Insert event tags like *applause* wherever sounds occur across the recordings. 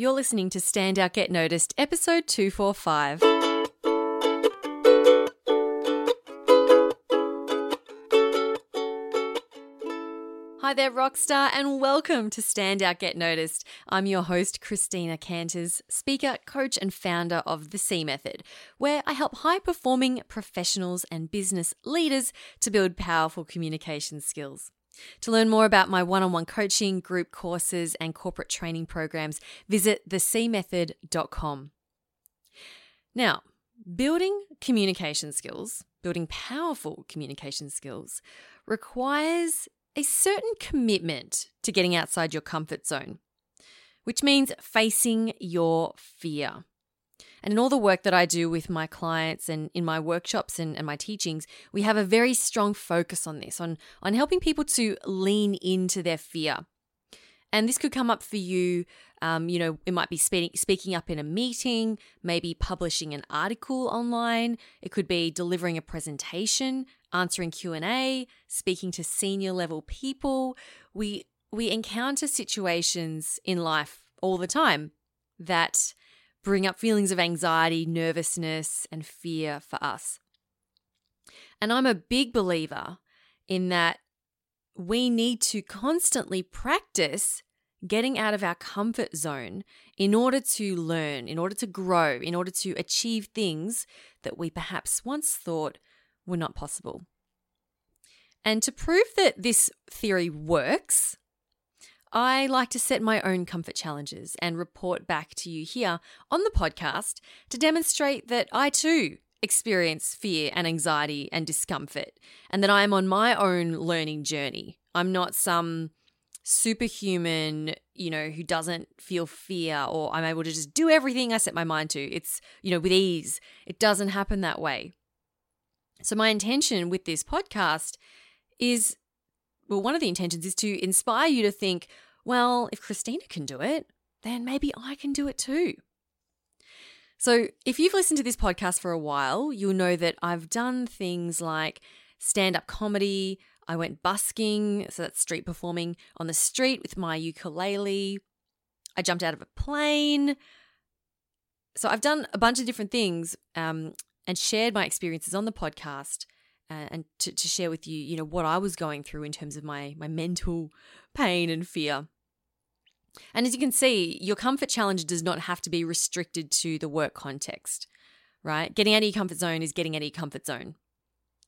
You're listening to Stand Out Get Noticed, episode 245. Hi there, Rockstar, and welcome to Stand Out Get Noticed. I'm your host, Christina Canters, speaker, coach, and founder of The C Method, where I help high performing professionals and business leaders to build powerful communication skills. To learn more about my one on one coaching, group courses, and corporate training programs, visit thecmethod.com. Now, building communication skills, building powerful communication skills, requires a certain commitment to getting outside your comfort zone, which means facing your fear. And in all the work that I do with my clients and in my workshops and, and my teachings, we have a very strong focus on this, on, on helping people to lean into their fear. And this could come up for you. Um, you know, it might be speaking, speaking up in a meeting, maybe publishing an article online. It could be delivering a presentation, answering Q&A, speaking to senior level people. We we encounter situations in life all the time that bring up feelings of anxiety, nervousness, and fear for us. And I'm a big believer in that we need to constantly practice getting out of our comfort zone in order to learn, in order to grow, in order to achieve things that we perhaps once thought were not possible. And to prove that this theory works, I like to set my own comfort challenges and report back to you here on the podcast to demonstrate that I too experience fear and anxiety and discomfort, and that I am on my own learning journey. I'm not some superhuman, you know, who doesn't feel fear or I'm able to just do everything I set my mind to. It's, you know, with ease. It doesn't happen that way. So, my intention with this podcast is well, one of the intentions is to inspire you to think, well, if Christina can do it, then maybe I can do it too. So, if you've listened to this podcast for a while, you'll know that I've done things like stand up comedy. I went busking, so that's street performing on the street with my ukulele. I jumped out of a plane. So, I've done a bunch of different things um, and shared my experiences on the podcast and to, to share with you, you know, what I was going through in terms of my my mental pain and fear. And as you can see, your comfort challenge does not have to be restricted to the work context, right? Getting out of your comfort zone is getting out of your comfort zone.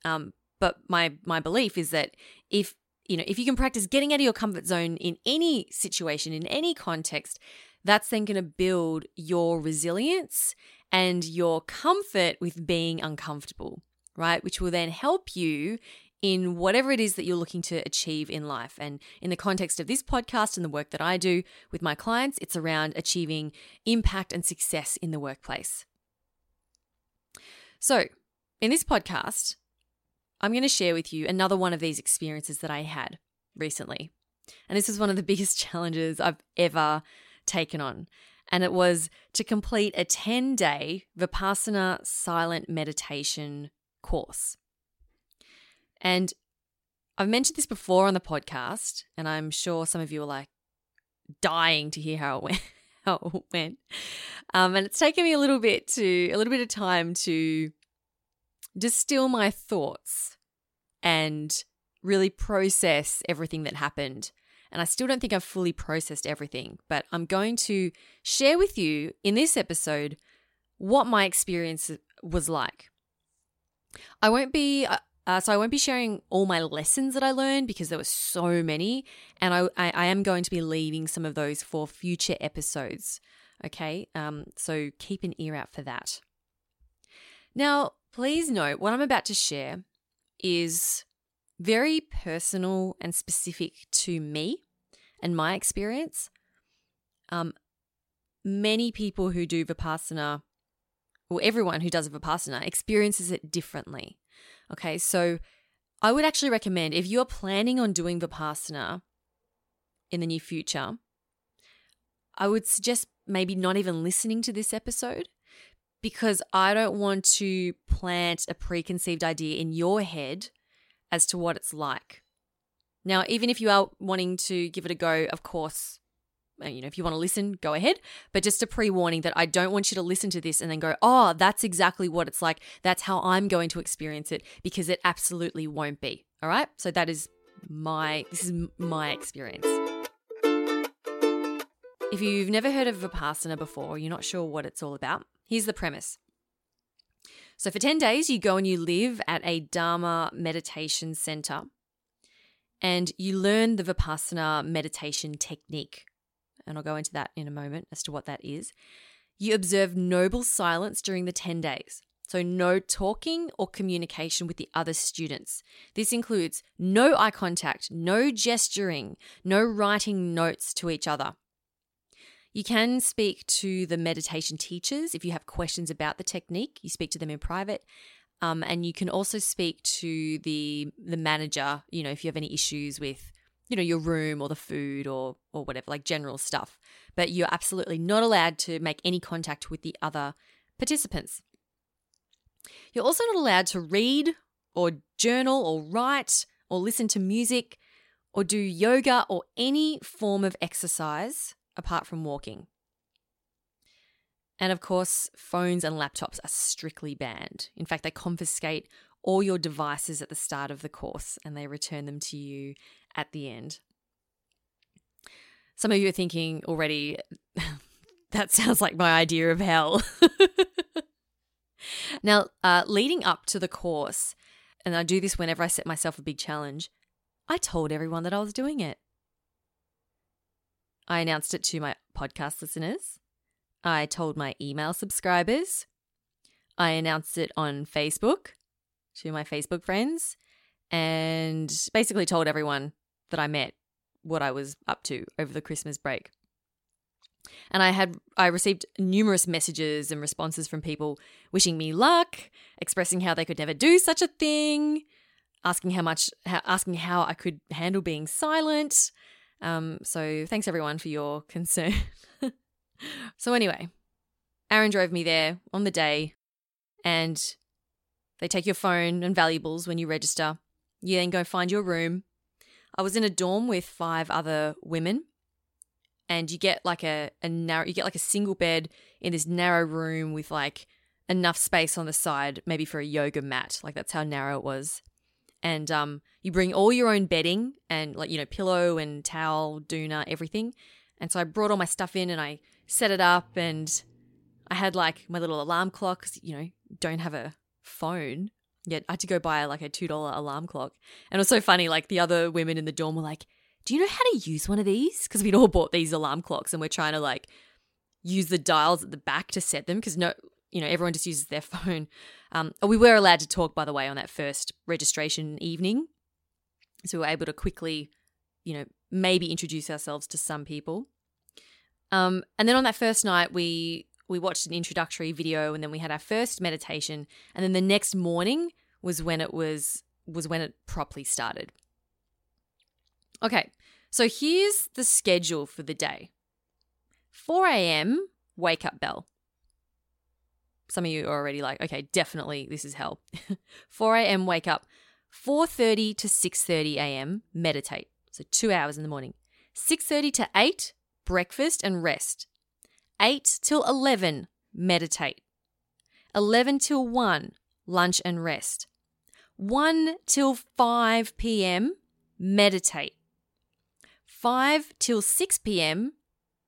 Um, but my my belief is that if you know if you can practice getting out of your comfort zone in any situation in any context, that's then going to build your resilience and your comfort with being uncomfortable right? Which will then help you in whatever it is that you're looking to achieve in life. And in the context of this podcast and the work that I do with my clients, it's around achieving impact and success in the workplace. So, in this podcast, I'm going to share with you another one of these experiences that I had recently. And this is one of the *laughs* biggest challenges I've ever taken on. And it was to complete a 10 day Vipassana silent meditation course. And I've mentioned this before on the podcast, and I'm sure some of you are like dying to hear how it went. *laughs* How it went. Um, and it's taken me a little bit to a little bit of time to distill my thoughts and really process everything that happened. And I still don't think I've fully processed everything, but I'm going to share with you in this episode what my experience was like. I won't be. Uh, so I won't be sharing all my lessons that I learned because there were so many, and I, I, I am going to be leaving some of those for future episodes. Okay, um, so keep an ear out for that. Now, please note what I'm about to share is very personal and specific to me and my experience. Um, many people who do Vipassana or everyone who does Vipassana experiences it differently. Okay, so I would actually recommend if you're planning on doing Vipassana in the near future, I would suggest maybe not even listening to this episode because I don't want to plant a preconceived idea in your head as to what it's like. Now, even if you are wanting to give it a go, of course, Uh, you know, if you want to listen, go ahead. But just a pre warning that I don't want you to listen to this and then go, oh, that's exactly what it's like. That's how I'm going to experience it because it absolutely won't be. All right. So that is my, this is my experience. If you've never heard of Vipassana before, you're not sure what it's all about, here's the premise. So for 10 days, you go and you live at a Dharma meditation center and you learn the Vipassana meditation technique and I'll go into that in a moment as to what that is. You observe noble silence during the 10 days. So, no talking or communication with the other students. This includes no eye contact, no gesturing, no writing notes to each other. You can speak to the meditation teachers if you have questions about the technique. You speak to them in private. Um, and you can also speak to the the manager, you know, if you have any issues with you know, your room or the food or or whatever, like general stuff. But you're absolutely not allowed to make any contact with the other participants. You're also not allowed to read or journal or write or listen to music or do yoga or any form of exercise apart from walking. And of course, phones and laptops are strictly banned. In fact, they confiscate all your devices at the start of the course and they return them to you at the end. Some of you are thinking already, *laughs* that sounds like my idea of hell. *laughs* now, uh, leading up to the course, and I do this whenever I set myself a big challenge, I told everyone that I was doing it. I announced it to my podcast listeners. I told my email subscribers. I announced it on Facebook to my Facebook friends and basically told everyone that I met what I was up to over the Christmas break. And I had I received numerous messages and responses from people wishing me luck, expressing how they could never do such a thing, asking how much how, asking how I could handle being silent. Um, so thanks everyone for your *laughs* concern. so anyway, Aaron drove me there on the day, and they take your phone and valuables when you register. You then go find your room. I was in a dorm with five other women, and you get like a, a narrow, you get like a single bed in this narrow room with like enough space on the side, maybe for a yoga mat. Like that's how narrow it was. And um, you bring all your own bedding and like you know pillow and towel, doona, everything. And so I brought all my stuff in and I set it up, and I had like my little alarm clock. Cause, you know, don't have a phone yeah, I had to go buy like a $2 alarm clock. And it was so funny. Like the other women in the dorm were like, Do you know how to use one of these? Because we'd all bought these alarm clocks and we're trying to like use the dials at the back to set them because no, you know, everyone just uses their *laughs* phone. Um, we were allowed to talk, by the way, on that first registration evening. So we were able to quickly, you know, maybe introduce ourselves to some people. Um, and then on that first night, we we watched an introductory video and then we had our first meditation and then the next morning was when it was was when it properly started. Okay, so here's the schedule for the day. 4 a.m. wake up bell. Some of you are already like, okay, definitely this is hell. *laughs* 4 a.m. wake up. 4:30 to 6:30 a.m. meditate. So 2 hours in the morning. 6:30 to 8 breakfast and rest. 8 till 11, meditate. 11 till 1, lunch and rest. 1 till 5 p.m., meditate. 5 till 6 p.m.,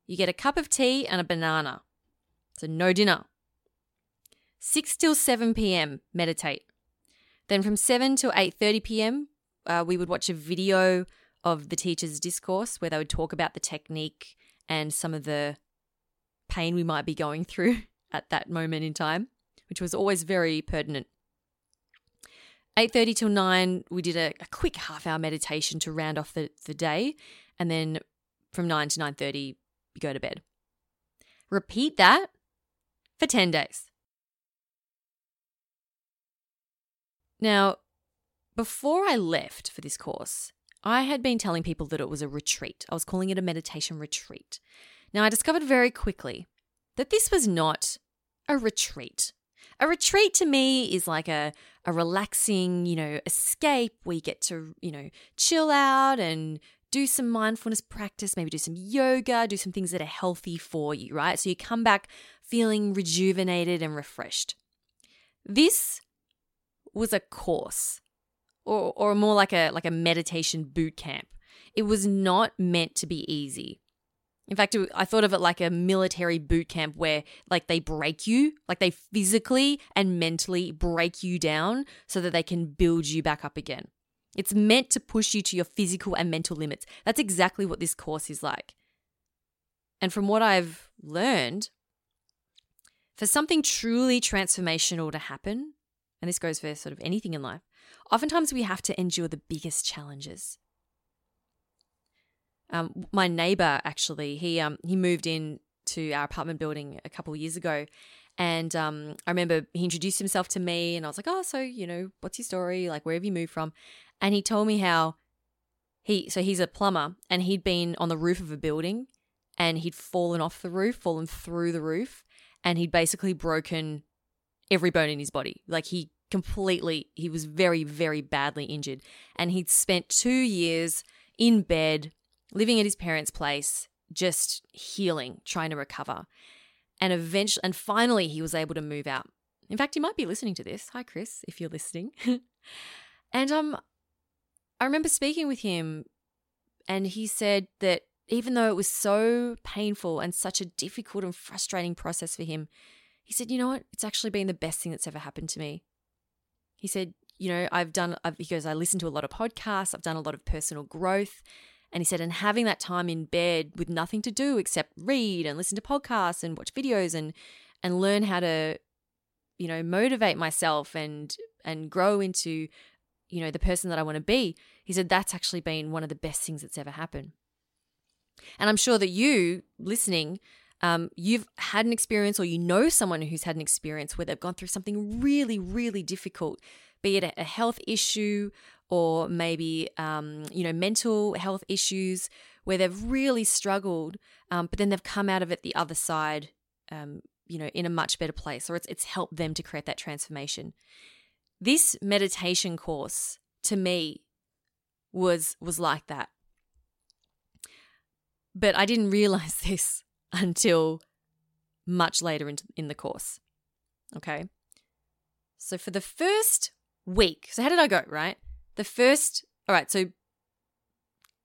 you get a cup of tea and a banana. So no dinner. 6 till 7 p.m., meditate. Then from 7 till 8:30 p.m., uh, we would watch a video of the teacher's discourse where they would talk about the technique and some of the pain we might be going through *laughs* at that moment in time, which was always very pertinent. 8.30 till 9 we did a, a, quick half hour meditation to round off the, the day. And then from 9 to 9.30 you go to bed. Repeat that for 10 days. Now before i left for this course i had been telling people that it was a retreat. I was calling it a meditation retreat now, I discovered very quickly that this was not a retreat. A retreat to me is like a, a relaxing, you know, escape you get to, you know, chill out and do some mindfulness practice, maybe do some yoga, do some things that are healthy for you, right? So you come back feeling rejuvenated and refreshed. This was a course or or more like a like a meditation boot camp. It was not meant to be easy. In fact, I thought of it like a military boot camp where like they break you, like they physically and mentally break you down so that they can build you back up again. It's meant to push you to your physical and mental limits. That's exactly what this course is like. And from what I've learned, for something truly transformational to happen, and this goes for sort of anything in life, oftentimes we have to endure the biggest challenges. Um, my neighbor actually, he um, he moved in to our apartment building a couple of years ago, and um, I remember he introduced himself to me, and I was like, "Oh, so you know, what's your story? Like, where have you moved from?" And he told me how he so he's a plumber, and he'd been on the roof of a building, and he'd fallen off the roof, fallen through the roof, and he'd basically broken every bone in his body. Like he completely, he was very, very badly injured, and he'd spent two years in bed living at his parents' place, just healing, trying to recover. And eventually, and finally, he was able to move out. In fact, he might be listening to this. Hi, Chris, if you're listening. *laughs* and um, I remember speaking with him, and he said that even though it was so painful and such a difficult and frustrating process for him, he said, "You know what? It's actually been the best thing that's ever happened to me." He said, "You know, I've done. I've, he goes, I listen to a lot of podcasts. I've done a lot of personal growth." And he said, and having that time in bed with nothing to do except read and listen to podcasts and watch videos and and learn how to, you know, motivate myself and and grow into, you know, the person that I want to be. He said that's actually been one of the best things that's ever happened. And I'm sure that you listening, um, you've had an experience or you know someone who's had an experience where they've gone through something really, really difficult, be it a health issue or maybe um, you know mental health issues where they've really struggled, um, but then they've come out of it the other side, um, you know, in a much better place, or it's it's helped them to create that transformation. This meditation course to me was was like that, but I didn't realize *laughs* this until much later in, in the course. Okay. So for the first week, so how did I go, right? The first, all right, so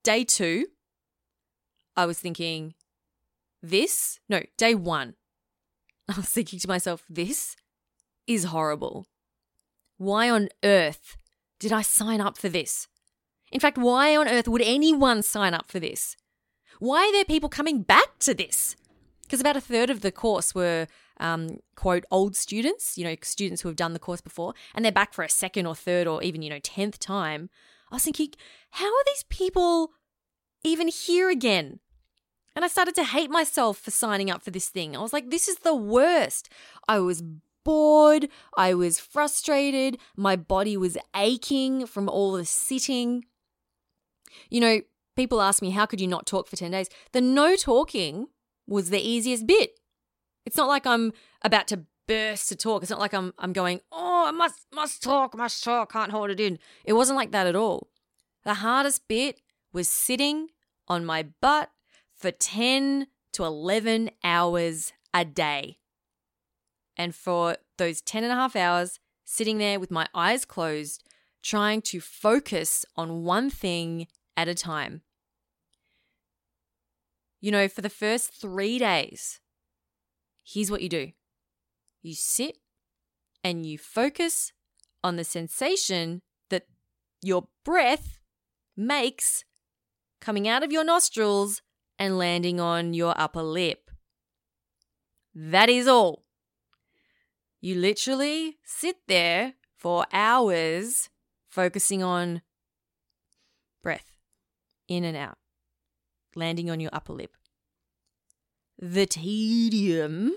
day two, I was thinking, this, no, day one, *laughs* I was thinking to myself, this is horrible. Why on earth did I sign up for this? In fact, why on earth would anyone sign up for this? Why are there people coming back to this? Because about a third of the course were um, quote old students, you know, students who have done the course before, and they're back for a second or third or even you know tenth time. I was thinking, how are these people even here again? And I started to hate myself for signing up for this thing. I was like, this is the worst. I was bored. I was frustrated. My body was aching from all the sitting. You know, people ask me, how could you not talk for 10 days? The no talking was the easiest bit. It's not like I'm about to burst to talk. It's not like I'm I'm going, "Oh, I must must talk, must talk, can't hold it in." It wasn't like that at all. The hardest bit was sitting on my butt for 10 to 11 hours a day. And for those 10 and a half hours, sitting there with my eyes closed, trying to focus on one thing at a time. You know, for the first three days, here's what you do you sit and you focus on the sensation that your breath makes coming out of your nostrils and landing on your upper lip. That is all. You literally sit there for hours focusing on breath in and out, landing on your upper lip the tedium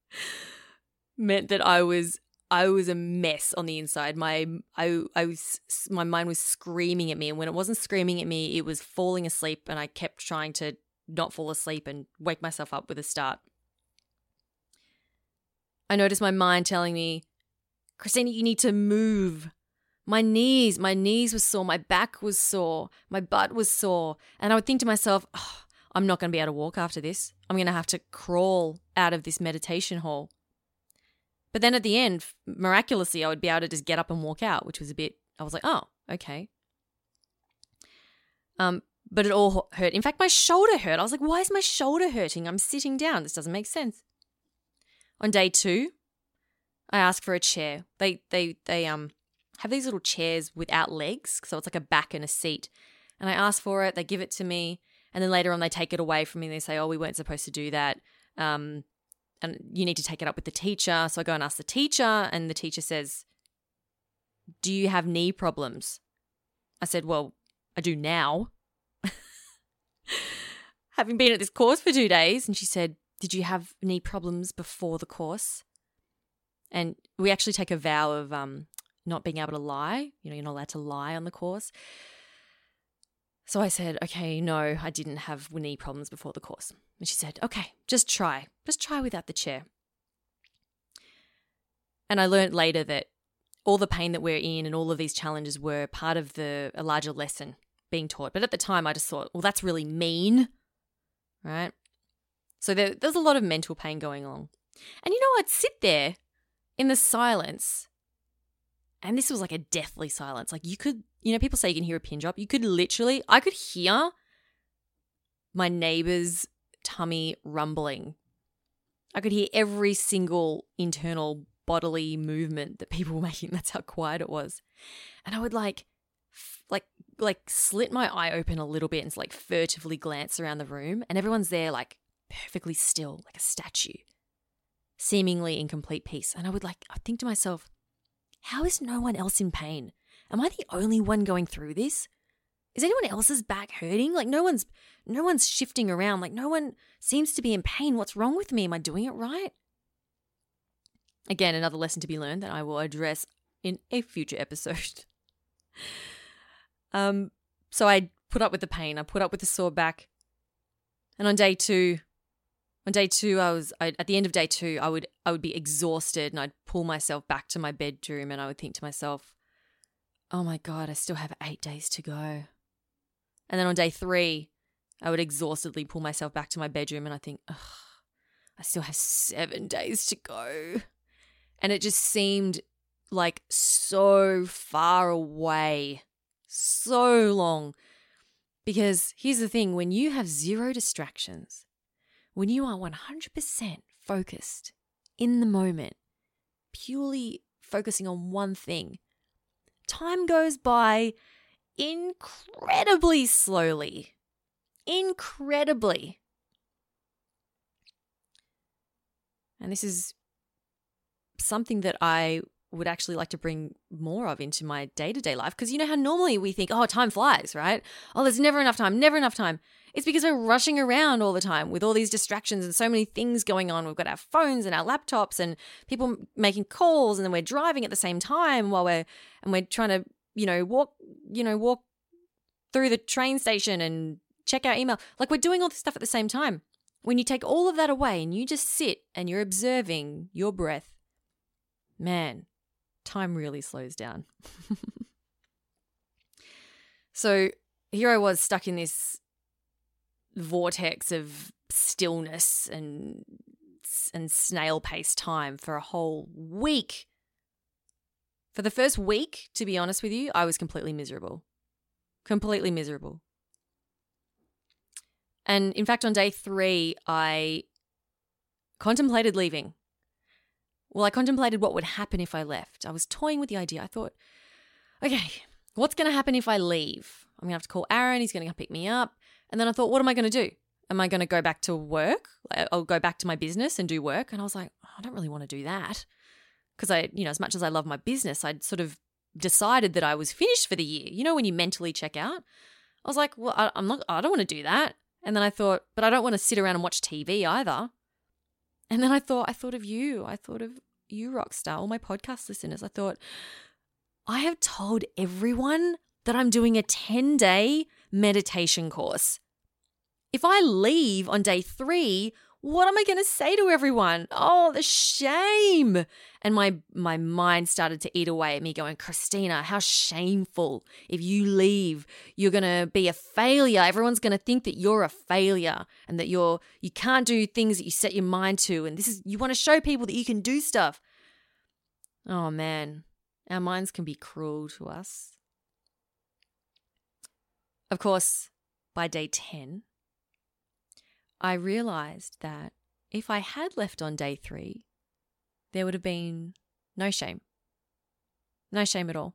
*laughs* meant that I was I was a mess on the inside. My I I was my mind was screaming at me, and when it wasn't screaming at me, it was falling asleep, and I kept trying to not fall asleep and wake myself up with a start. I noticed my mind telling me, Christina, you need to move. My knees, my knees were sore, my back was sore, my butt was sore. And I would think to myself, oh, I'm not going to be able to walk after this. I'm going to have to crawl out of this meditation hall. But then at the end, miraculously, I would be able to just get up and walk out, which was a bit, I was like, oh, okay. Um, but it all hurt. In fact, my shoulder hurt. I was like, why is my shoulder hurting? I'm sitting down. This doesn't make sense. On day two, I asked for a chair. They they they um have these little chairs without legs, so it's like a back and a seat. And I asked for it. They give it to me, and then later on they take it away from me. And they say, "Oh, we weren't supposed to do that." Um, and you need to take it up with the teacher. So I go and ask the teacher, and the teacher says, Do you have knee problems? I said, Well, I do now. *laughs* Having been at this course for two days. And she said, Did you have knee problems before the course? And we actually take a vow of um, not being able to lie. You know, you're not allowed to lie on the course. So I said, okay, no, I didn't have knee problems before the course. And she said, okay, just try. Just try without the chair. And I learned later that all the pain that we're in and all of these challenges were part of the a larger lesson being taught. But at the time, I just thought, well, that's really mean, right? So there, there's a lot of mental pain going on. And you know, I'd sit there in the silence, and this was like a deathly silence. Like you could you know, people say you can hear a pin drop. You could literally, I could hear my neighbor's tummy rumbling. I could hear every single internal bodily movement that people were *laughs* making. That's how quiet it was. And I would like, like, like slit my eye open a little bit and like furtively glance around the room, and everyone's there like perfectly still, like a statue, seemingly in complete peace. And I would like, I think to myself, how is no one else in pain? Am I the only one going through this? Is anyone else's back hurting? Like no one's no one's shifting around. Like no one seems to be in pain. What's wrong with me? Am I doing it right? Again, another lesson to be learned that I will address in a future episode. *laughs* um so I put up with the pain. I put up with the sore back. And on day 2, on day 2 I was I, at the end of day 2, I would I would be exhausted and I'd pull myself back to my bedroom and I would think to myself, oh my God, I still have eight days to go. And then on day three, I would exhaustedly pull myself back to my bedroom and I think, ugh, I still have seven days to go. And it just seemed like so far away, so long. Because here's the thing when you have zero distractions, when you are 100% focused in the moment, purely focusing on one thing, time goes by incredibly slowly. Incredibly. And this is something that I would actually like to bring more of into my day to day life. Because you know how normally we think, oh, time flies, right? Oh, there's never enough time, never enough time. It's because we're rushing around all the time with all these distractions and so many things going on. We've got our phones and our laptops and people making calls, and then we're driving at the same time while we're and we're trying to, you know, walk, you know, walk through the train station and check our email. Like we're doing all this stuff at the same time. When you take all of that away and you just sit and you're observing your breath, man, time really slows down. *laughs* so here I was stuck in this vortex of stillness and and snail pace time for a whole week. For the first week, to be honest with you, I was completely miserable. Completely miserable. And in fact, on day three, I contemplated leaving. Well, I contemplated what would happen if I left. I was toying with the idea. I thought, okay, what's going to happen if I leave? I'm going to have to call Aaron. He's going to pick me up. And then I thought, what am I going to do? Am I going to go back to work? I'll go back to my business and do work. And I was like, oh, I don't really want to do that. Because I, you know, as much as I love my business, I'd sort of decided that I was finished for the year. You know, when you mentally check out, I was like, well, I, I'm not, I don't want to do that. And then I thought, but I don't want to sit around and watch TV either. And then I thought, I thought of you. I thought of you, Rockstar, all my podcast listeners. I thought, I have told everyone that I'm doing a 10 day meditation course. If I leave on day three, what am I going to say to everyone? Oh, the shame. And my my mind started to eat away at me going, "Christina, how shameful. If you leave, you're going to be a failure. Everyone's going to think that you're a failure and that you're you can't do things that you set your mind to and this is you want to show people that you can do stuff." Oh man, our minds can be cruel to us. Of course, by day 10, I realized that if I had left on day three, there would have been no shame. No shame at all.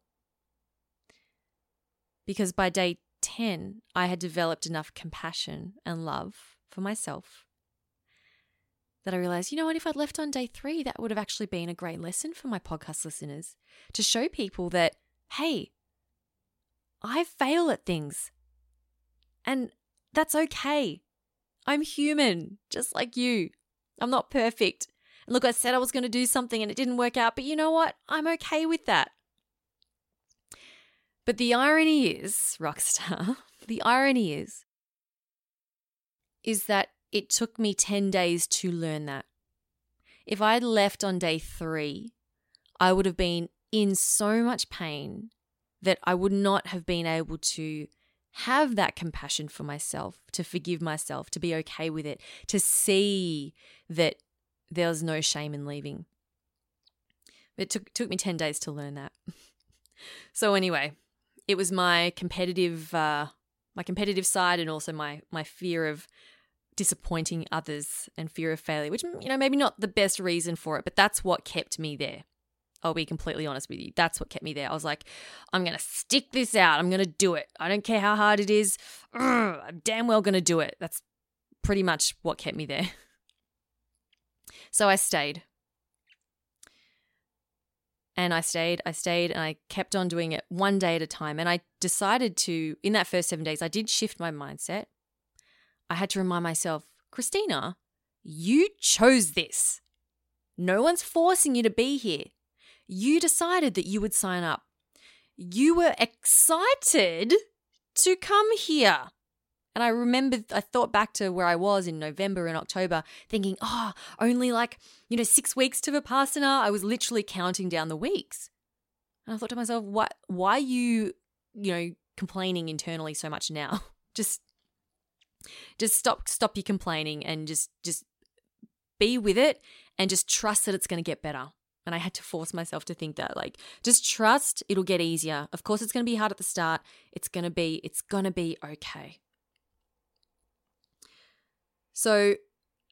Because by day 10, I had developed enough compassion and love for myself that I realized, you know what, if I'd left on day three, that would have actually been a great lesson for my podcast listeners to show people that, hey, I fail at things. And that's okay. I'm human, just like you. I'm not perfect. And look, I said I was going to do something and it didn't work out, but you know what? I'm okay with that. But the irony is, *laughs* Rockstar, the irony is, is that it took me 10 days to learn that. If I had left on day three, I would have been in so much pain that I would not have been able to have that compassion for myself, to forgive myself, to be okay with it, to see that there was no shame in leaving. It took took me 10 days to learn that. *laughs* so anyway, it was my competitive uh, my competitive side and also my my fear of disappointing others and fear of failure, which you know maybe not the best reason for it, but that's what kept me there. I'll be completely honest with you. That's what kept me there. I was like, I'm going to stick this out. I'm going to do it. I don't care how hard it is. I'm damn well going to do it. That's pretty much what kept me there. *laughs* So I stayed. And I stayed, I stayed, and I kept on doing it one day at a time. And I decided to, in that first seven days, I did shift my mindset. I had to remind myself, Christina, you chose this. No one's forcing you to be here you decided that you would sign up. You were excited to come here. And I remember, I thought back to where I was in November and October, thinking, oh, only like, you know, six weeks to Vipassana. I was literally counting down the weeks. And I thought to myself, why, why are you, you know, complaining internally so much now? *laughs* just, just stop, stop your complaining and just, just be with it and just trust that it's going to get better. And I had to force myself to think that, like, just trust it'll get easier. Of course, it's going to be hard at the start. It's going to be, it's going to be okay. So,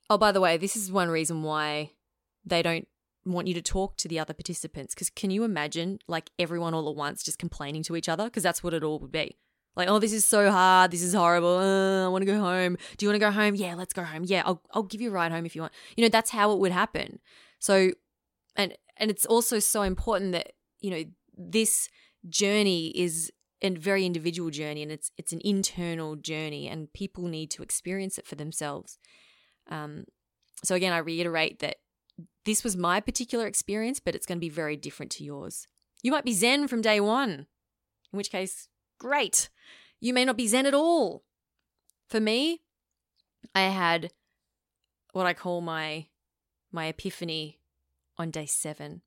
oh, by the way, this is one reason why they don't want you to talk to the other participants. Because can you imagine, like, everyone all at once just complaining to each other? Because that's what it all would be. Like, oh, this is so hard. This is horrible. Uh, I want to go home. Do you want to go home? Yeah, let's go home. Yeah, I'll, I'll give you a ride home if you want. You know, that's how it would happen. So, and and it's also so important that you know this journey is a very individual journey and it's it's an internal journey and people need to experience it for themselves. Um, so again i reiterate that this was my particular experience but it's going to be very different to yours. You might be zen from day one in which case great. You may not be zen at all. For me i had what i call my my epiphany on day seven.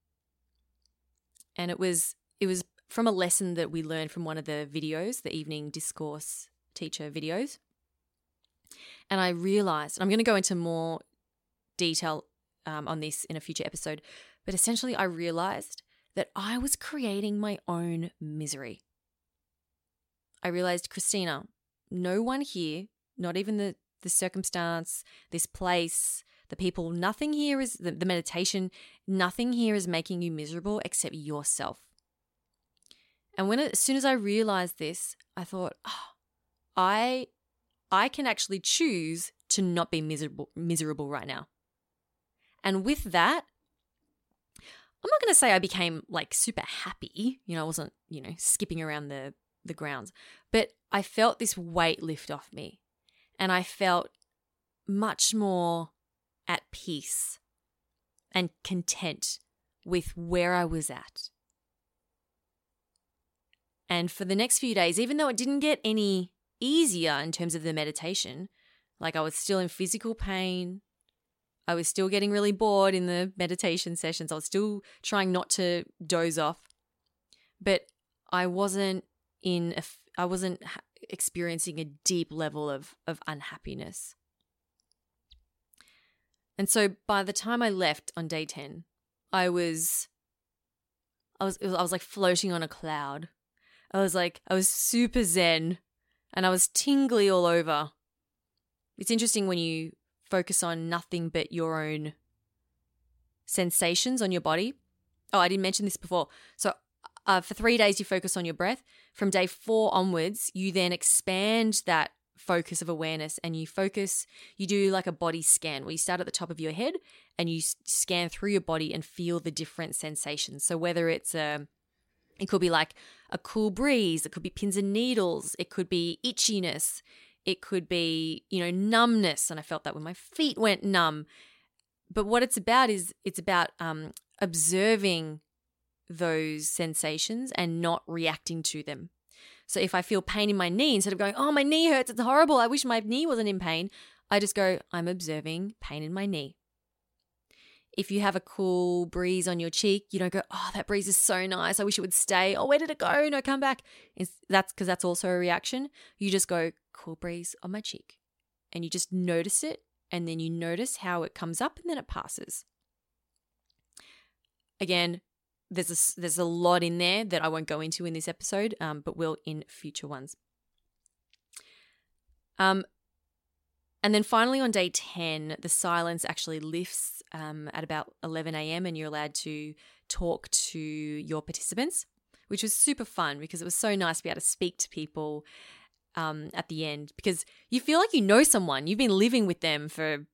And it was it was from a lesson that we learned from one of the videos, the evening discourse teacher videos. And I realized, I'm going to go into more detail um, on this in a future episode, but essentially, I realized that I was creating my own misery. I realized, Christina, no one here, not even the, the circumstance, this place, the people, nothing here is the, the meditation, nothing here is making you miserable except yourself. And when as soon as I realized this, I thought, oh, I I can actually choose to not be miserable miserable right now. And with that, I'm not going to say I became like super happy. You know, I wasn't, you know, skipping around the the grounds, but I felt this weight lift off me. And I felt much more at peace and content with where I was at. And for the next few days, even though it didn't get any easier in terms of the meditation, like I was still in physical pain, I was still getting really bored in the meditation sessions. I was still trying not to doze off. But I wasn't in a, I wasn't experiencing a deep level of of unhappiness. And so by the time I left on day 10, I was I was I was like floating on a cloud. I was like I was super zen and I was tingly all over. It's interesting when you focus on nothing but your own sensations on your body. Oh, I didn't mention this before. So, uh, for three days, you focus on your breath. From day four onwards, you then expand that focus of awareness and you focus, you do like a body scan where you start at the top of your head and you scan through your body and feel the different sensations. So, whether it's a um, it could be like a cool breeze, it could be pins and needles, it could be itchiness, it could be, you know, numbness. And I felt that when my feet went numb. But what it's about is it's about um, observing those sensations and not reacting to them. So if I feel pain in my knee, instead of going, oh, my knee hurts, it's horrible, I wish my knee wasn't in pain, I just go, I'm observing pain in my knee. If you have a cool breeze on your cheek, you don't go, oh, that breeze is so nice. I wish it would stay. Oh, where did it go? No, come back. It's, that's because that's also a reaction. You just go, cool breeze on my cheek. And you just notice it. And then you notice how it comes up and then it passes. Again, there's a, there's a lot in there that I won't go into in this episode, um, but will in future ones. Um, and then finally, on day 10, the silence actually lifts um, at about 11 a.m., and you're allowed to talk to your participants, which was super fun because it was so nice to be able to speak to people um, at the end because you feel like you know someone. You've been living with them for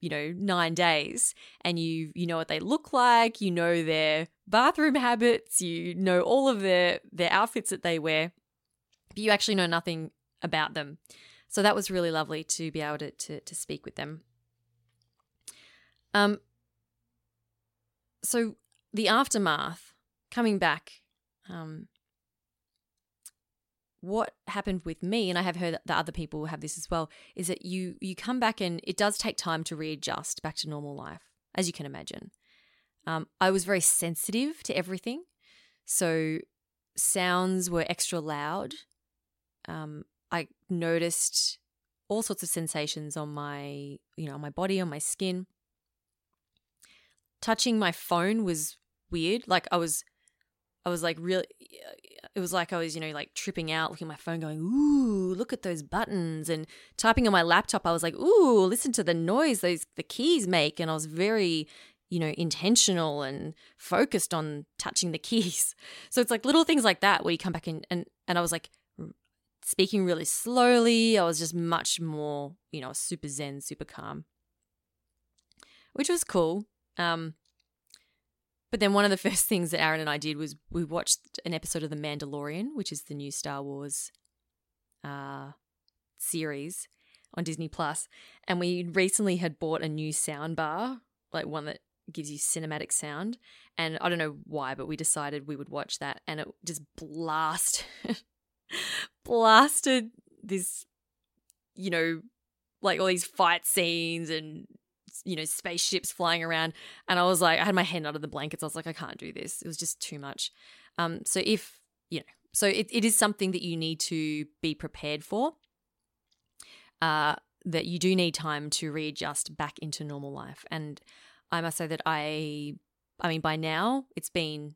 you know nine days and you you know what they look like you know their bathroom habits you know all of their their outfits that they wear but you actually know nothing about them so that was really lovely to be able to, to, to speak with them. Um, so the aftermath, coming back, um, what happened with me, and I have heard that other people have this as well, is that you you come back and it does take time to readjust back to normal life, as you can imagine. Um, I was very sensitive to everything, so sounds were extra loud. Um, I noticed all sorts of sensations on my, you know, on my body, on my skin. Touching my phone was weird. Like I was I was like really it was like I was, you know, like tripping out, looking at my phone going, "Ooh, look at those buttons." And typing on my laptop, I was like, "Ooh, listen to the noise those the keys make." And I was very you know, intentional and focused on touching the keys. *laughs* So it's like little things like that where you come back in and and I was like, speaking really slowly. I was just much more, you know, super zen, super calm, which was cool. Um, but then one of the *laughs* first things that Aaron and I did was we watched an episode of The Mandalorian, which is the new Star Wars uh, series on Disney Plus, and we recently had bought a new sound bar, like one that gives you cinematic sound. And I don't know why, but we decided we would watch that, and it just blast *laughs* blasted this, you know, like all these fight scenes and you know spaceships flying around. And i was like i had my head under the blankets. I was like i can't do this. It was just too much. Um so if you know so it, it is something that you need to be prepared for uh that you do need time to readjust back into normal life. And i must say that i i mean by now it's been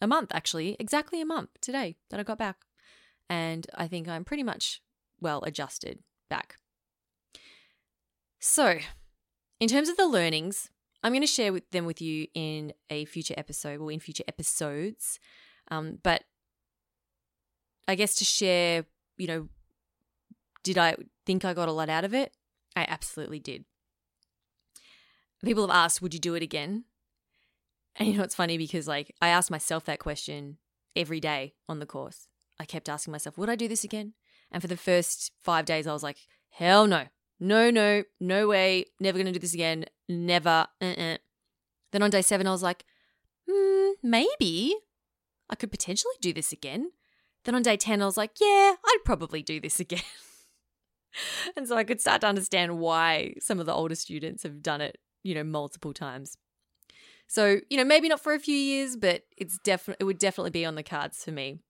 a month, actually, exactly a month today that I got back. And I think I'm pretty much well adjusted back. So, in terms of the learnings, I'm going to share with them with you in a future episode or in future episodes. Um, but I guess to share, you know, did I think I got a lot out of it? I absolutely did. People have asked, would you do it again? And you know, it's funny because like I asked myself that question every day on the course. I kept asking myself, would I do this again? And for the first five days, I was like, hell no. No, no, no way. Never to do this again. Never. Uh-uh. Then on day seven, I was like, hmm, maybe I could potentially do this again. Then on day 10, I was like, yeah, I'd probably do this *laughs* again. and so I could start to understand why some of the older students have done it, you know, multiple times. So, you know, maybe not for a few years, but it's definitely it would definitely be on the cards for me.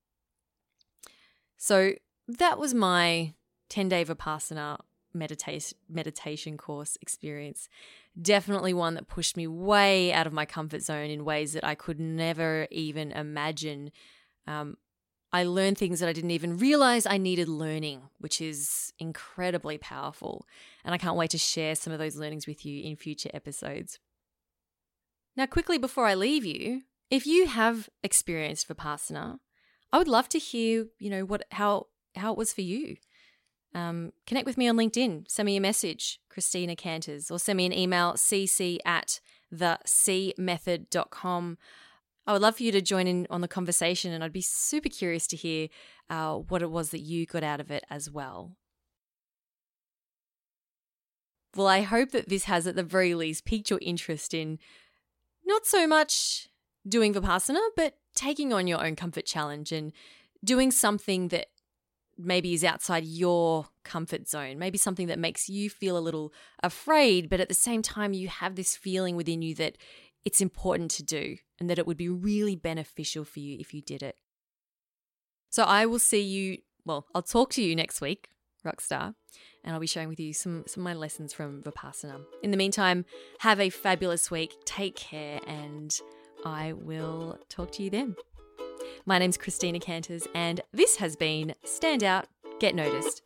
So, that was my 10-day Vipassana meditation meditation course experience. Definitely one that pushed me way out of my comfort zone in ways that I could never even imagine. Um, I learned things that I didn't even realize I needed learning, which is incredibly powerful. And I can't wait to share some of those learnings with you in future episodes. Now, quickly before I leave you, if you have experienced Vipassana, I would love to hear, you know, what how how it was for you. Um, connect with me on LinkedIn. Send me a message, Christina Canters, or send me an email, cc at the thecmethod.com. I would love for you to join in on the conversation, and I'd be super curious to hear uh, what it was that you got out of it as well. Well, I hope that this has, at the very least, piqued your interest in not so much doing Vipassana, but taking on your own comfort challenge and doing something that maybe is outside your comfort zone, maybe something that makes you feel a little afraid, but at the same time, you have this feeling within you that it's important to do and that it would be really beneficial for you if you did it. So I will see you, well, I'll talk to you next week, Rockstar, and I'll be sharing with you some, some of my lessons from Vipassana. In the meantime, have a fabulous week, take care, and I will talk to you then. My name's Christina Canters, and this has been Stand Out, Get Noticed.